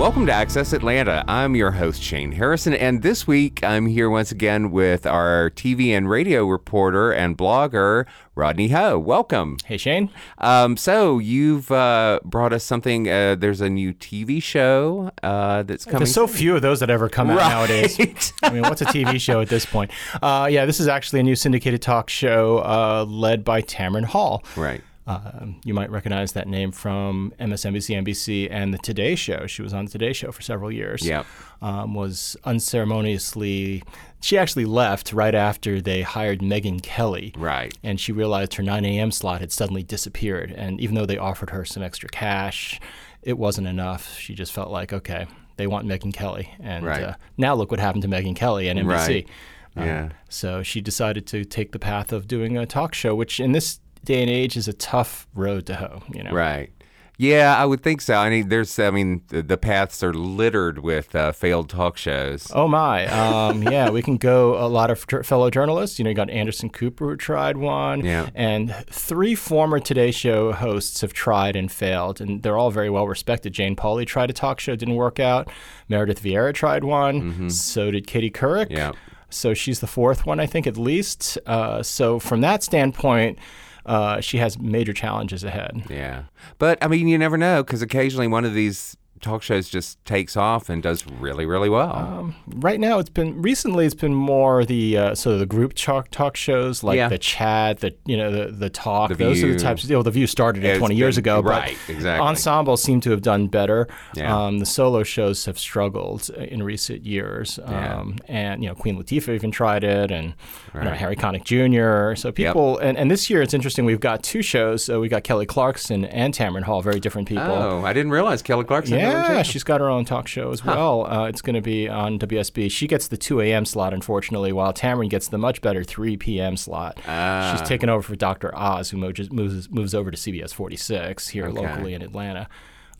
Welcome to Access Atlanta. I'm your host, Shane Harrison, and this week I'm here once again with our TV and radio reporter and blogger, Rodney Ho. Welcome. Hey, Shane. Um, so you've uh, brought us something. Uh, there's a new TV show uh, that's coming. There's so few of those that ever come out Right. nowadays. I mean, what's a TV show at this point? Uh, yeah, this is actually a new syndicated talk show uh, led by Tamron Hall. Right. Um, you might recognize that name from MSNBC, NBC, and the Today Show. She was on the Today Show for several years. Yep. Um, was unceremoniously. She actually left right after they hired Megyn Kelly. Right. And she realized her 9 a.m. slot had suddenly disappeared. And even though they offered her some extra cash, it wasn't enough. She just felt like, okay, they want Megyn Kelly. And Right. uh, now look what happened to Megyn Kelly and NBC. Right. Um, Yeah. so she decided to take the path of doing a talk show, which in this day and age is a tough road to hoe. You know, Right. Yeah, I would think so. I mean, there's, I mean, the, the paths are littered with uh, failed talk shows. Oh my, um, yeah, we can go a lot of tr- fellow journalists. You know, you got Anderson Cooper who tried one, Yeah. and three former Today Show hosts have tried and failed, and they're all very well respected. Jane Pauley tried a talk show, didn't work out. Meredith Vieira tried one, so did Katie Couric. Mm-hmm. Yeah. So she's the fourth one, I think, at least. Uh, so from that standpoint, uh, she has major challenges ahead. Yeah. But, I mean, you never know because occasionally one of these talk shows just takes off and does really, really well. Um, right now, it's been recently. It's been more the uh, sort of the group talk talk shows like Yeah. the chat, the you know the the talk. The Those are the types. Of, you know, the View started Yeah, it it's 20 years ago, right, but exactly. ensembles seem to have done better. Yeah. Um, the solo shows have struggled in recent years, Yeah. um, and you know Queen Latifah even tried it, and you know, Harry Connick Jr. So people, and, and this year it's interesting. We've got two shows. So we got Kelly Clarkson and Tamron Hall, very different people. oh, I didn't realize Kelly Clarkson. one, Yeah, she's got her own talk show as well. Uh, it's going to be on WSB. She gets the 2 a.m. slot, unfortunately, while Tamron gets the much better 3 p.m. slot. Ah. She's taken over for Dr. Oz, who moves, moves, moves over to CBS 46 here Okay. locally in Atlanta.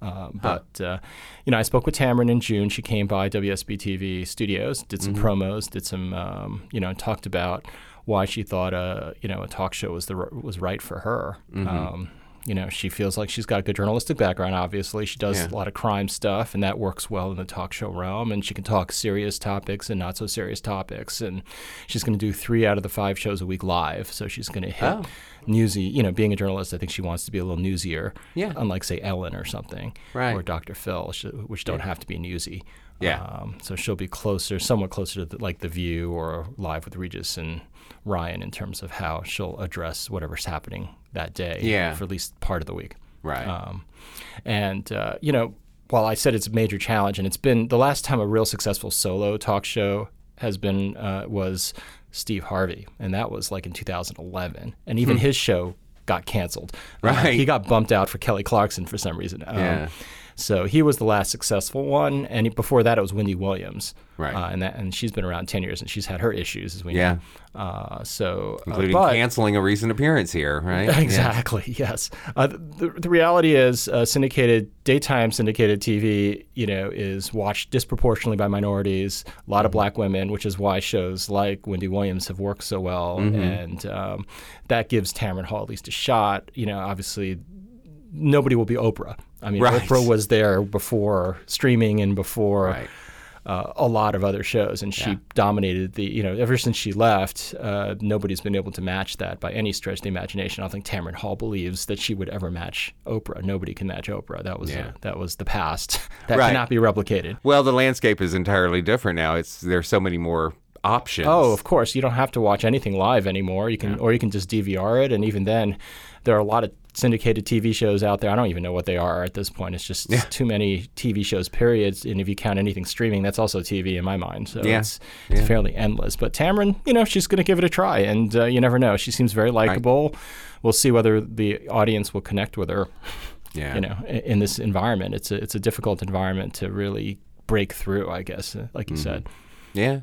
Uh, but uh, you know, I spoke with Tamron in June. She came by WSB TV studios, did some promos, did some um, you know, talked about why she thought a you know a talk show was the was right for her. Um, you know, she feels like she's got a good journalistic background. Obviously, she does Yeah. a lot of crime stuff, and that works well in the talk show realm. And she can talk serious topics and not so serious topics. And she's going to do three out of the five shows a week live. So she's going to hit Oh. newsy. You know, being a journalist, I think she wants to be a little newsier. Yeah. Unlike say Ellen or something, Right. Or Dr. Phil, which don't have to be newsy. Yeah. Um, so she'll be closer, somewhat closer to the, like The View or Live with Regis and Ryan in terms of how she'll address whatever's happening that day. Yeah. For at least part of the week. Right. Um, and uh, you know, while I said it's a major challenge, and it's been the last time a real successful solo talk show has been uh, was Steve Harvey, and that was like in 2011, and even his show got canceled. Uh, Hmm. Right. he got bumped out for Kelly Clarkson for some reason. Um, Yeah. So he was the last successful one, and before that it was Wendy Williams. Right. Uh, and that and she's been around 10 years, and she's had her issues as we Yeah. know. Uh, so uh, Including but- canceling a recent appearance here, right? Yeah. Exactly. Yes. Uh, the, the reality is, uh, syndicated daytime syndicated TV, you know, is watched disproportionately by minorities, a lot of black women, which is why shows like Wendy Williams have worked so well, and um, that gives Tamron Hall at least a shot. You know, obviously. Nobody will be Oprah. I mean, Right. Oprah was there before streaming and before Right. uh, a lot of other shows, and she dominated the. You know, ever since she left, uh, nobody's been able to match that by any stretch of the imagination. I don't think Tamron Hall believes that she would ever match Oprah. Nobody can match Oprah. That was Yeah. uh, that was the past. that Right. cannot be replicated. Well, the landscape is entirely different now. It's there's so many more options. Oh, of course. You don't have to watch anything live anymore. You can, or you can just DVR it, and even then, there are a lot of syndicated TV shows out there. I don't even know what they are at this point. It's just too many TV shows. Periods, and if you count anything streaming, that's also TV in my mind. So Yeah. it's, it's fairly endless. But Tamron, you know, she's going to give it a try, and uh, you never know. She seems very likable. We'll see whether the audience will connect with her. Yeah. You know, i- in this environment, it's a it's a difficult environment to really break through. I guess, uh, like you Mm-hmm. said. Yeah.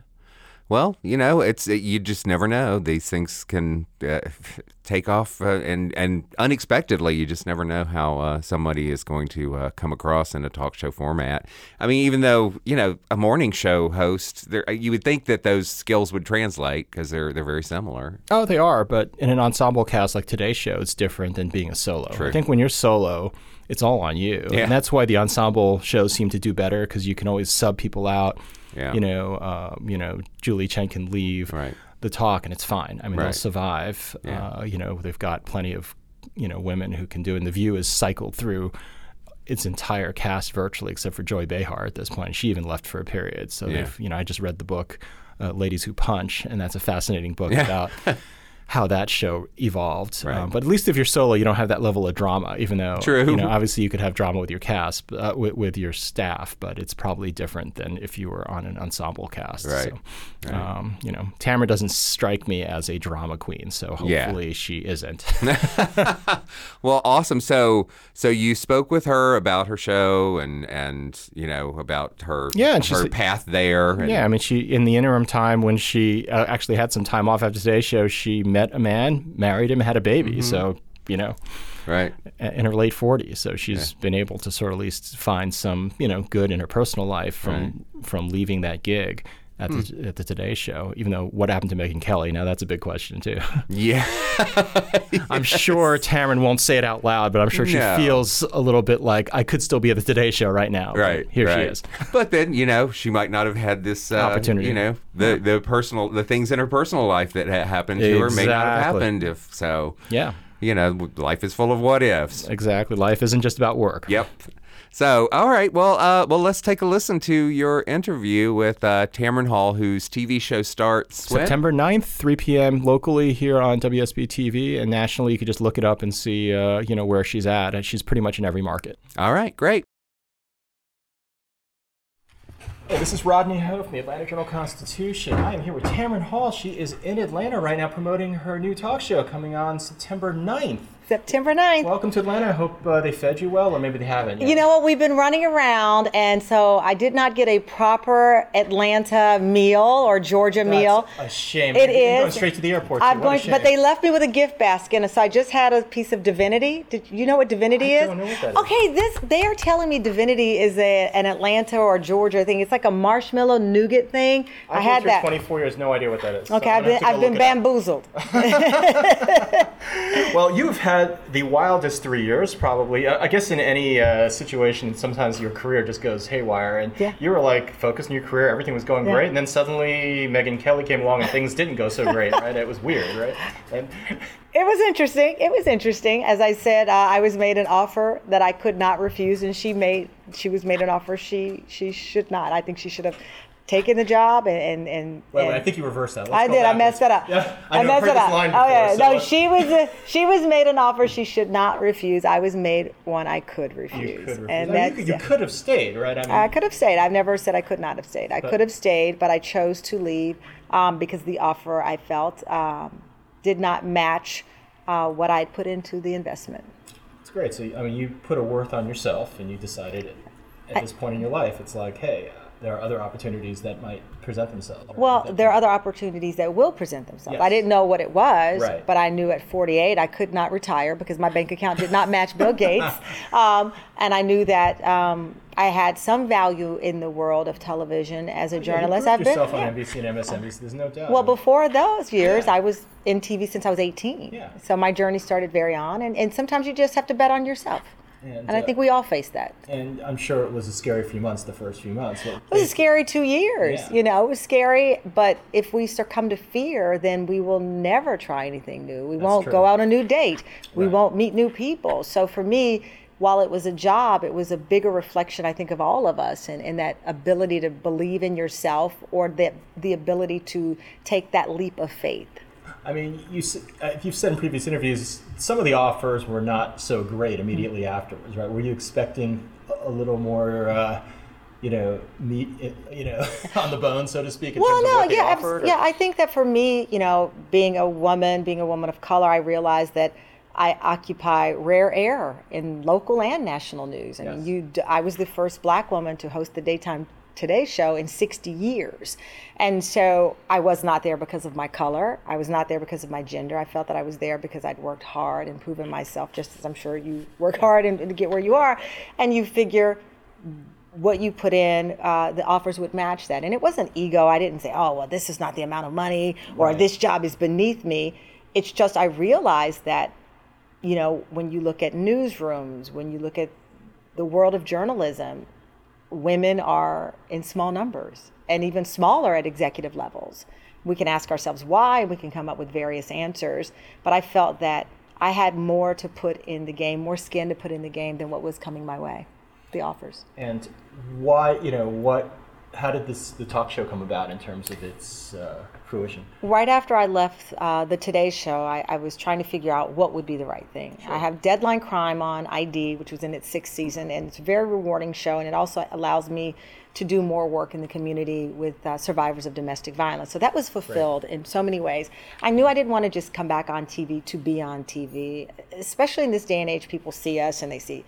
Well, you know, it's you just never know. These things can uh, take off, uh, and and unexpectedly, you just never know how uh, somebody is going to uh, come across in a talk show format. I mean, even though you know a morning show host, there you would think that those skills would translate because they're they're very similar. Oh, they are, but in an ensemble cast like today's show, it's different than being a solo. I think when you're solo, it's all on you, Yeah. and that's why the ensemble shows seem to do better because you can always sub people out. Yeah. You know, um, you know, Julie Chen can leave Right. the talk, and it's fine. I mean, they'll survive. Yeah. Uh, you know, they've got plenty of you know women who can do it. And the View is cycled through its entire cast virtually, except for Joy Behar at this point. She even left for a period. So Yeah. they've, you know, I just read the book, uh, Ladies Who Punch, and that's a fascinating book about how that show evolved. Right. Um, but at least if you're solo, you don't have that level of drama, even though, True. you know, obviously you could have drama with your cast, uh, with, with your staff, but it's probably different than if you were on an ensemble cast. Right. So, um, you know, Tamara doesn't strike me as a drama queen, so Yeah. hopefully she isn't. Well, awesome. So so you spoke with her about her show and and you know about her Yeah, and her path there. And, Yeah, I mean, she in the interim time when she uh, actually had some time off after today's show, she met a man, married him, had a baby. Mm-hmm. So you know, Right. in her late 40s. So she's been able to sort of at least find some you know good in her personal life from from leaving that gig. At the, Hmm. at the Today Show, even though what happened to Megyn Kelly, now that's a big question too. Yeah. I'm sure Tamron won't say it out loud, but I'm sure she No. feels a little bit like I could still be at the Today Show right now. Right. here right. she is. But then you know she might not have had this uh, Opportunity. You know the the personal the things in her personal life that ha- happened to her may not have happened if so. Yeah, You know, life is full of what ifs. exactly. Life isn't just about work. Yep. So, all right. Well, uh, well, let's take a listen to your interview with uh, Tamron Hall, whose TV show starts when? September 9th, 3 p.m. locally here on WSB TV, and nationally you could just look it up and see, uh, you know, where she's at. And she's pretty much in every market. All right. Great. Hey, this is Rodney Ho from the Atlanta Journal Constitution. I am here with Tamron Hall. She is in Atlanta right now promoting her new talk show coming on September 9th. September 9th. Welcome to Atlanta. I hope uh, they fed you well, or maybe they haven't. yet. You know what? We've been running around, and so I did not get a proper Atlanta meal or Georgia That's meal. a shame. It You're is. going straight to the airport. I'm too. What a going, but they left me with a gift basket, and so I just had a piece of divinity. Did you know what divinity I is? don't know what that is. Okay, this they are telling me divinity is a, an Atlanta or Georgia thing. It's like a marshmallow nougat thing. I I've had that. 24 years, no idea what that is. Okay, I'm I've been have to go I've been look it up. bamboozled. Well, you've had the wildest three years, probably. I I guess in any uh, situation, sometimes your career just goes haywire, and Yeah. you were like focused on your career, everything was going Yeah. great, and then suddenly Megyn Kelly came along and things didn't go so great, right? It was weird, right? And It was interesting. It was interesting. As I said, uh, I was made an offer that I could not refuse, and she made she was made an offer she she should not. I think she should have taken the job and and. and, and you reversed that. I did. I messed that up. Yeah, I know, messed I've heard it this up. line oh yeah. before, no, she was a, she was made an offer she should not refuse. I was made one I could refuse. You could, refuse. And I mean, that's you, could, you could have stayed, right? I mean, I could have stayed. I've never said I could not have stayed. I could have stayed, but I chose to leave um, because the offer I felt um, did not match uh, what I'd put into the investment. It's great. So, I mean, you put a worth on yourself, and you decided at this point in your life, it's like, hey, uh, there are other opportunities that might present themselves. Well, there are other opportunities that will present themselves. I didn't know what it was, Right. but I knew at 48 I could not retire because my bank account did not match Bill Gates. Um, and I knew that um, I had some value in the world of television as a journalist. I've been yourself on yeah. NBC and MSNBC. There's no doubt. Well, before those years, Yeah. I was in TV since I was 18. Yeah. So my journey started very on, and, and sometimes you just have to bet on yourself. And, And I uh, think we all face that. and I'm sure it was a scary few months, the first few months. It was a scary two years. Yeah. You know, it was scary. But if we succumb to fear, then we will never try anything new. We won't true. go out on a new date. We Right. won't meet new people. So for me, while it was a job, it was a bigger reflection, I think, of all of us and, and that ability to believe in yourself or that the ability to take that leap of faith. I mean, you, uh, you've said in previous interviews, some of the offers were not so great immediately Mm-hmm. afterwards, right? Were you expecting a- little more, uh, you know, meat, you know, on the bone, so to speak, in Well, no, yeah, offered? yeah. I think that for me, you know, being a woman, being a woman of color, I realized that I occupy rare air in local and national news. I mean, Yes. you, d- I was the first black woman to host the daytime Today Show in 60 years, and so I was not there because of my color. I was not there because of my gender. I felt that I was there because I'd worked hard and proven myself, just as I'm sure you work hard and, and get where you are, and you figure what you put in, uh, the offers would match that. And it wasn't ego. I didn't say, oh, well, this is not the amount of money or Right. this job is beneath me. It's just I realized that, you know, when you look at newsrooms, when you look at the world of journalism, women are in small numbers and even smaller at executive levels. We can ask ourselves why, we can come up with various answers. But I felt that I had more to put in the game, more skin to put in the game than what was coming my way, the offers. And why, you know, what, how did this, the talk show come about in terms of its uh, fruition? Right after I left uh, the Today Show, I, I was trying to figure out what would be the right thing. I have Deadline Crime on ID, which was in its sixth season, and it's a very rewarding show, and it also allows me to do more work in the community with uh, survivors of domestic violence. So that was fulfilled in so many ways. I knew I didn't want to just come back on TV to be on TV, especially in this day and age. People see us and they see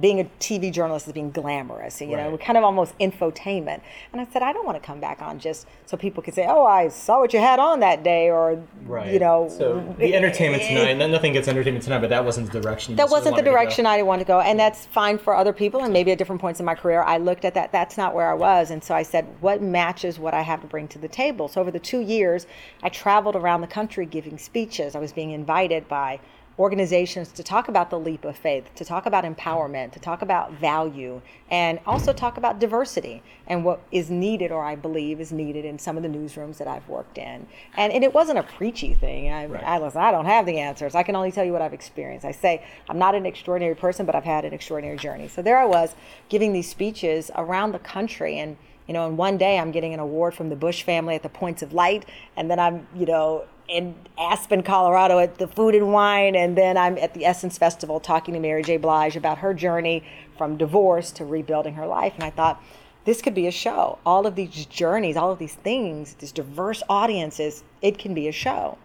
being a TV journalist is being glamorous, you know, Right. kind of almost infotainment. And I said, I don't want to come back on just so people can say, oh, I saw what you had on that day, or, you know. so the entertainment tonight, nothing gets entertainment tonight, but that wasn't the direction. That wasn't the wanted to go. direction I wanted to go, and that's fine for other people. And maybe at different points in my career, I looked at that. That's not where I was, and so I said, "What matches what I have to bring to the table?" So over the two years, I traveled around the country giving speeches. I was being invited by organizations to talk about the leap of faith, to talk about empowerment, to talk about value, and also talk about diversity and what is needed, or I believe is needed, in some of the newsrooms that I've worked in. And, and it wasn't a preachy thing. I, I listen. I don't have the answers. I can only tell you what I've experienced. I say I'm not an extraordinary person, but I've had an extraordinary journey. So there I was, giving these speeches around the country, and you know, in one day I'm getting an award from the Bush family at the Points of Light, and then I'm, you know, in Aspen, Colorado at the Food and Wine, and then I'm at the Essence Festival talking to Mary J. Blige about her journey from divorce to rebuilding her life. And I thought, this could be a show. All of these journeys, all of these things, these diverse audiences, it can be a show.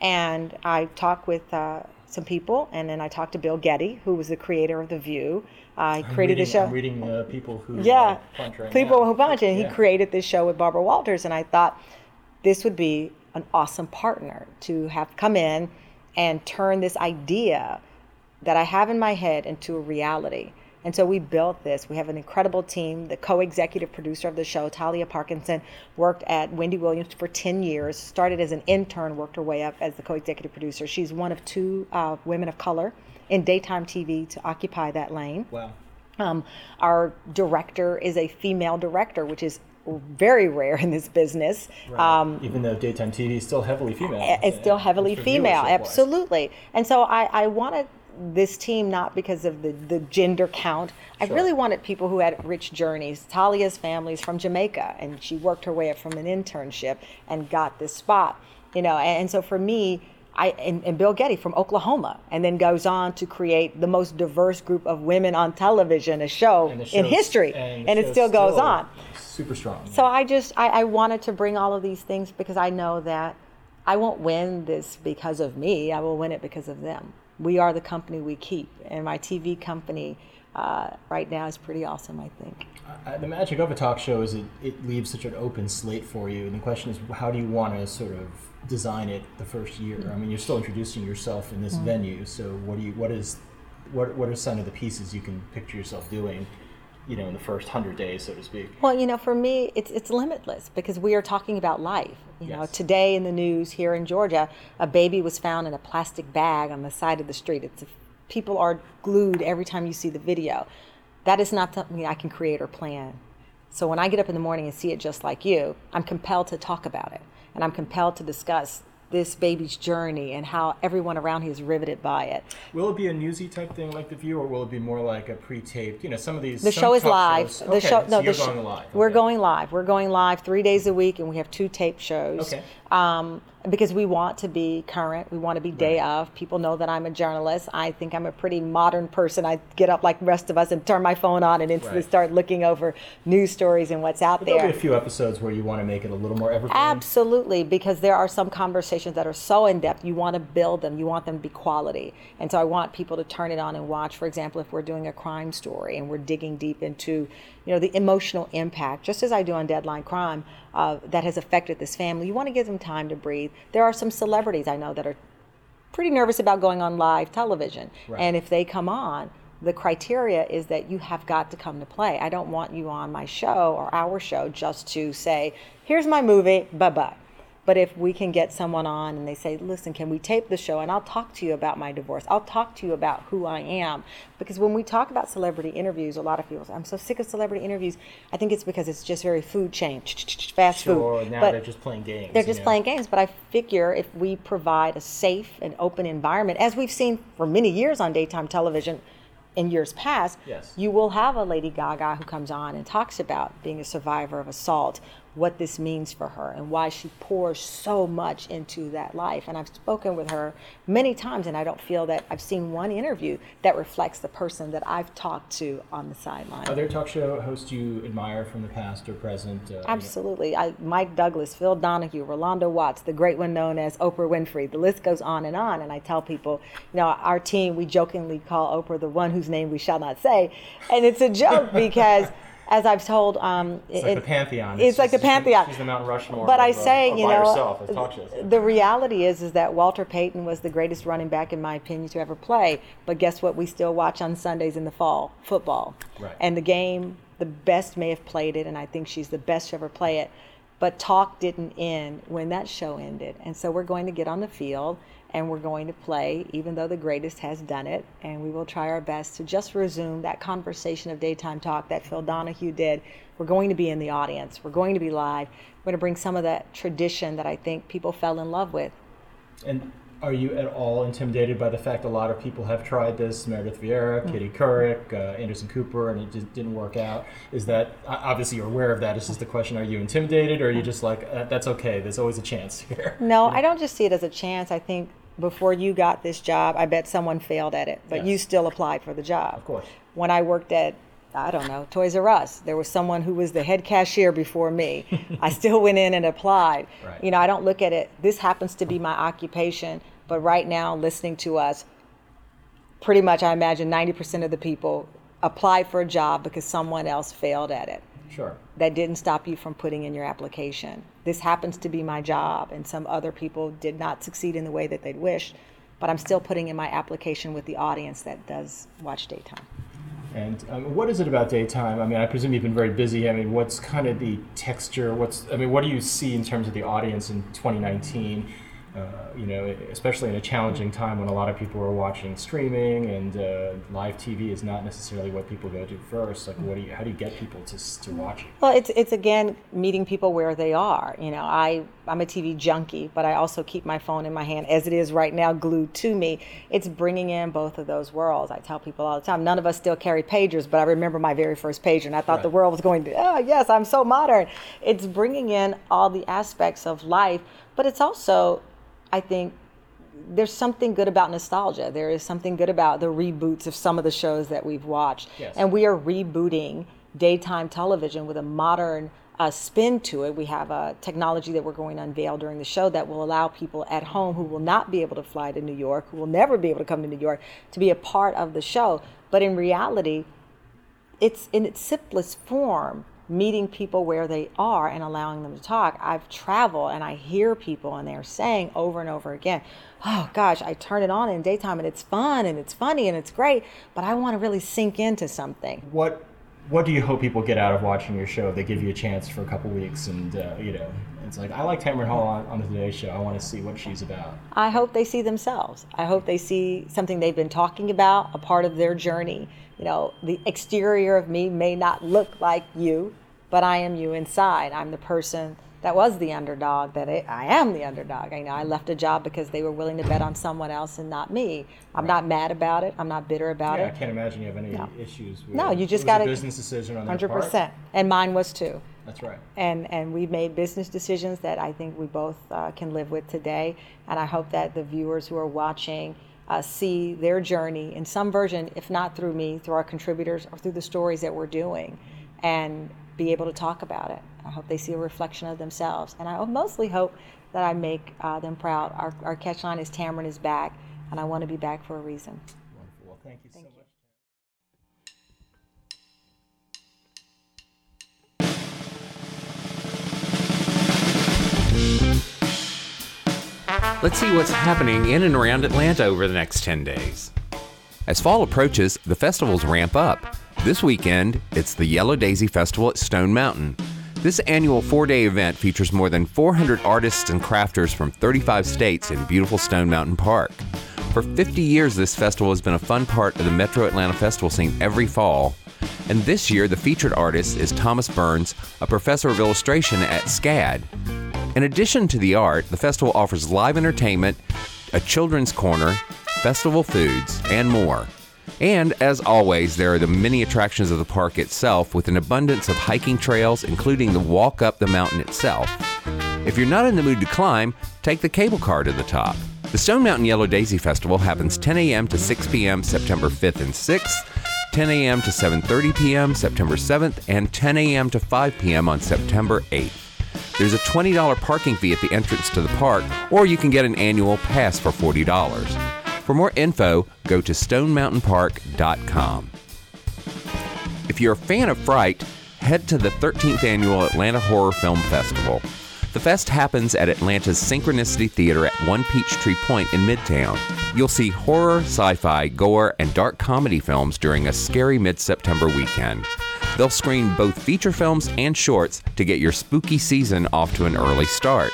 And I talked with uh, some people, and then I talked to Bill Geddie, who was the creator of The View. I created reading, the show. I'm reading uh, people who Yeah, punch right people now. who punch, and Yeah. he created this show with Barbara Walters, and I thought this would be an awesome partner to have come in and turn this idea that I have in my head into a reality. And so we built this. We have an incredible team. The co executive producer of the show, Talia Parkinson, worked at Wendy Williams for 10 years, started as an intern, worked her way up as the co executive producer. She's one of two uh, women of color in daytime TV to occupy that lane. Wow. Um, our director is a female director, which is very rare in this business. Um, Even though daytime TV is still heavily female. it's still heavily female, absolutely. And so I, I wanted this team not because of the, the gender count. I really wanted people who had rich journeys. Talia's family is from Jamaica, and she worked her way up from an internship and got this spot. You know, and, and so for me, I and, and Bill Geddie from Oklahoma, and then goes on to create the most diverse group of women on television, a show in history, the and it still goes on. Super strong. So I just I, I wanted to bring all of these things because I know that I won't win this because of me. I will win it because of them. We are the company we keep, and my TV company uh, right now is pretty awesome. I think. Uh, the magic of a talk show is it, it leaves such an open slate for you. And the question is, how do you want to sort of design it the first year? I mm-hmm. mean, you're still introducing yourself in this mm-hmm. venue. So what do you, what is, what, what are some of the pieces you can picture yourself doing you know, in the first hundred days, so to speak? Well, you know, for me, it's it's limitless because we are talking about life. You know, today in the news here in Georgia, a baby was found in a plastic bag on the side of the street. It's people are glued every time you see the video. That is not something I can create or plan. So when I get up in the morning and see it just like you, I'm compelled to talk about it, and I'm compelled to discuss this baby's journey and how everyone around here is riveted by it. Will it be a newsy type thing like The View, or will it be more like a pre-taped? You know, some of these. The show is live. shows- The okay, show, so no, you're the going show, live. We're okay. going live. We're going live three days a week, and we have two tape shows. Okay. Um, because we want to be current. We want to be day of. People know that I'm a journalist. I think I'm a pretty modern person. I get up like the rest of us and turn my phone on and instantly Right. start looking over news stories and what's out There'll there. be a few episodes where you want to make it a little more evergreen. Absolutely, because there are some conversations that are so in depth. You want to build them. You want them to be quality, and so I want people to turn it on and watch. For example, if we're doing a crime story and we're digging deep into, you know, the emotional impact, just as I do on Deadline Crime, uh, that has affected this family. You want to give them time to breathe. There are some celebrities I know that are pretty nervous about going on live television. And if they come on, the criteria is that you have got to come to play. I don't want you on my show or our show just to say, here's my movie, bye bye. But if we can get someone on and they say, listen, can we tape the show and I'll talk to you about my divorce? I'll talk to you about who I am. Because when we talk about celebrity interviews, a lot of people say, I'm so sick of celebrity interviews. I think it's because it's just very food chain, fast Sure, food. now But- they're just playing games. they're just know. playing games, but I figure if we provide a safe and open environment, as we've seen for many years on daytime television in years past, Yes. you will have a Lady Gaga who comes on and talks about being a survivor of assault, what this means for her, and why she pours so much into that life. And I've spoken with her many times, and I don't feel that I've seen one interview that reflects the person that I've talked to on the sideline. Are there talk show hosts you admire from the past or present? Uh. Absolutely. I, Mike Douglas, Phil Donahue, Rolonda Watts, the great one known as Oprah Winfrey. The list goes on and on. And I tell people, you know, our team, we jokingly call Oprah the one whose name we shall not say. And it's a joke because, as I've told, um, It's like the pantheon. It's, like the just- pantheon. She's the Mount Rushmore. But I uh, say, you know, herself as talk shows. the reality is, is that Walter Payton was the greatest running back, in my opinion, to ever play. But guess what? We still watch on Sundays in the fall football. Right. And the game, the best may have played it, and I think she's the best to ever play it. But talk didn't end when that show ended, and so we're going to get on the field and we're going to play, even though the greatest has done it. And we will try our best to just resume that conversation of daytime talk that Phil Donahue did. We're going to be in the audience. We're going to be live. We're going to bring some of that tradition that I think people fell in love with. And are you at all intimidated by the fact a lot of people have tried this? Meredith Vieira, Mm. Katie Couric, uh, Anderson Cooper, and it just didn't work out. Is that obviously you're aware of that? Is just the question: Are you intimidated, or are you just like uh, that's okay? There's always a chance here. No, I don't just see it as a chance. I think before you got this job, I bet someone failed at it, but Yes. you still applied for the job. Of course. When I worked at, I don't know, Toys R Us, there was someone who was the head cashier before me. I still went in and applied. Right. You know, I don't look at it, this happens to be my occupation, but right now, listening to us, pretty much I imagine 90% of the people applied for a job because someone else failed at it Sure. that didn't stop you from putting in your application. This happens to be my job, and some other people did not succeed in the way that they'd wished, but I'm still putting in my application with the audience that does watch daytime. And um, what is it about daytime? I mean, I presume you've been very busy. I mean, what's kind of the texture? What's I mean, what do you see in terms of the audience in 2019? Uh, you know, especially in a challenging time when a lot of people are watching streaming and uh, live TV is not necessarily what people go to first. Like, what do you? How do you get people to to watch it? Well, it's it's again meeting people where they are. You know, I I'm a TV junkie, but I also keep my phone in my hand as it is right now, glued to me. It's bringing in both of those worlds. I tell people all the time. None of us still carry pagers, but I remember my very first pager, and I thought the world was going to. Oh yes, I'm so modern. It's bringing in all the aspects of life, but it's also, I think, there's something good about nostalgia. There is something good about the reboots of some of the shows that we've watched. Yes. And we are rebooting daytime television with a modern uh, spin to it. We have a technology that we're going to unveil during the show that will allow people at home who will not be able to fly to New York, who will never be able to come to New York, to be a part of the show. But in reality, it's in its simplest form meeting people where they are and allowing them to talk i've traveled and i hear people and they're saying over and over again oh gosh i turn it on in daytime and it's fun and it's funny and it's great but i want to really sink into something What what do you hope people get out of watching your show? If they give you a chance for a couple weeks, and uh, you know, it's like I like Tamron Hall on, on the Today Show. I want to see what she's about. I hope they see themselves. I hope they see something they've been talking about, a part of their journey. You know, the exterior of me may not look like you, but I am you inside. I'm the person that was the underdog that I, I am the underdog. I know i left a job because they were willing to bet on someone else and not me. I'm right. not mad about it. I'm not bitter about yeah, it. i can't imagine you have any no. issues with no you just got a business decision on 100% part. and mine was too. That's right. And and we made business decisions that i think we both uh, can live with today. And i hope that the viewers who are watching uh, see their journey in some version if not through me through our contributors or through the stories that we're doing. And be able to talk about it. I hope they see a reflection of themselves. And I mostly hope that I make uh, them proud. Our, our catch line is Tamron is back, and I want to be back for a reason. Wonderful. Well, thank you thank so much. Let's see what's happening in and around Atlanta over the next 10 days. As fall approaches, the festivals ramp up. This weekend, it's the Yellow Daisy Festival at Stone Mountain. This annual four day event features more than 400 artists and crafters from 35 states in beautiful Stone Mountain Park. For 50 years, this festival has been a fun part of the Metro Atlanta festival scene every fall. And this year, the featured artist is Thomas Burns, a professor of illustration at SCAD. In addition to the art, the festival offers live entertainment, a children's corner, festival foods, and more. And as always, there are the many attractions of the park itself with an abundance of hiking trails, including the walk up the mountain itself. If you're not in the mood to climb, take the cable car to the top. The Stone Mountain Yellow Daisy Festival happens 10 a.m. to 6 p.m. September 5th and 6th, 10 a.m. to 7:30 p.m. September 7th, and 10 a.m. to 5 p.m. on September 8th. There's a $20 parking fee at the entrance to the park, or you can get an annual pass for $40. For more info, go to stonemountainpark.com. If you're a fan of Fright, head to the 13th annual Atlanta Horror Film Festival. The fest happens at Atlanta's Synchronicity Theater at One Peachtree Point in Midtown. You'll see horror, sci fi, gore, and dark comedy films during a scary mid September weekend. They'll screen both feature films and shorts to get your spooky season off to an early start.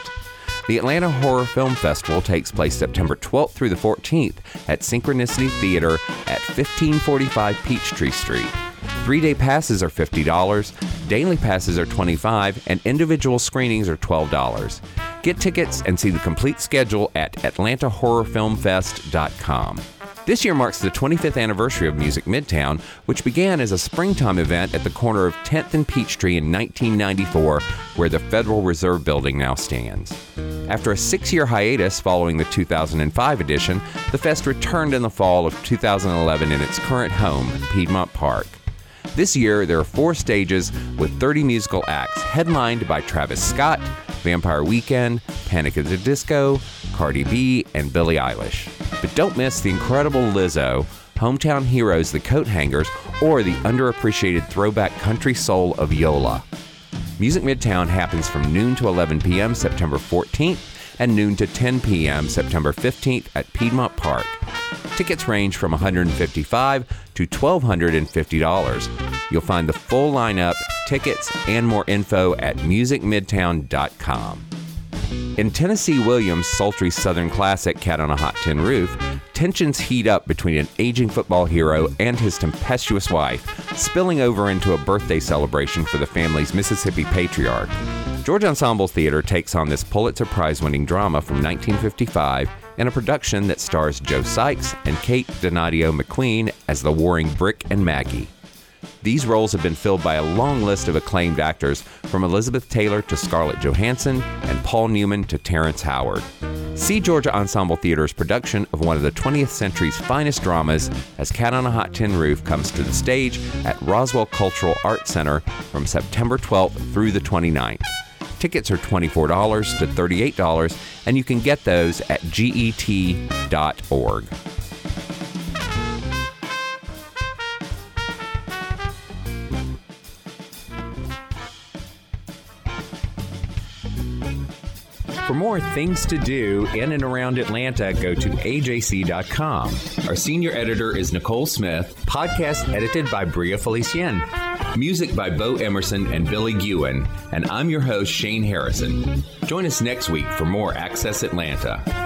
The Atlanta Horror Film Festival takes place September 12th through the 14th at Synchronicity Theater at 1545 Peachtree Street. Three day passes are $50, daily passes are 25, and individual screenings are $12. Get tickets and see the complete schedule at AtlantaHorrorFilmFest.com. This year marks the 25th anniversary of Music Midtown, which began as a springtime event at the corner of 10th and Peachtree in 1994, where the Federal Reserve Building now stands. After a six year hiatus following the 2005 edition, the fest returned in the fall of 2011 in its current home, Piedmont Park. This year, there are four stages with 30 musical acts, headlined by Travis Scott, Vampire Weekend, Panic at the Disco, Cardi B, and Billie Eilish. But don't miss the incredible Lizzo, Hometown Heroes, the Coat Hangers, or the underappreciated throwback country soul of Yola. Music Midtown happens from noon to 11 p.m. September 14th and noon to 10 p.m. September 15th at Piedmont Park. Tickets range from 155 to $1,250. You'll find the full lineup, tickets, and more info at musicmidtown.com. In Tennessee Williams' sultry Southern classic Cat on a Hot Tin Roof, tensions heat up between an aging football hero and his tempestuous wife, spilling over into a birthday celebration for the family's Mississippi patriarch. Georgia Ensemble Theater takes on this Pulitzer Prize winning drama from 1955 in a production that stars Joe Sykes and Kate Donadio McQueen as the warring Brick and Maggie. These roles have been filled by a long list of acclaimed actors, from Elizabeth Taylor to Scarlett Johansson and Paul Newman to Terrence Howard. See Georgia Ensemble Theater's production of one of the 20th century's finest dramas as Cat on a Hot Tin Roof comes to the stage at Roswell Cultural Arts Center from September 12th through the 29th. Tickets are $24 to $38, and you can get those at get.org. For more things to do in and around Atlanta, go to ajc.com. Our senior editor is Nicole Smith. Podcast edited by Bria Felicien. Music by Bo Emerson and Billy Gewen. And I'm your host, Shane Harrison. Join us next week for more Access Atlanta.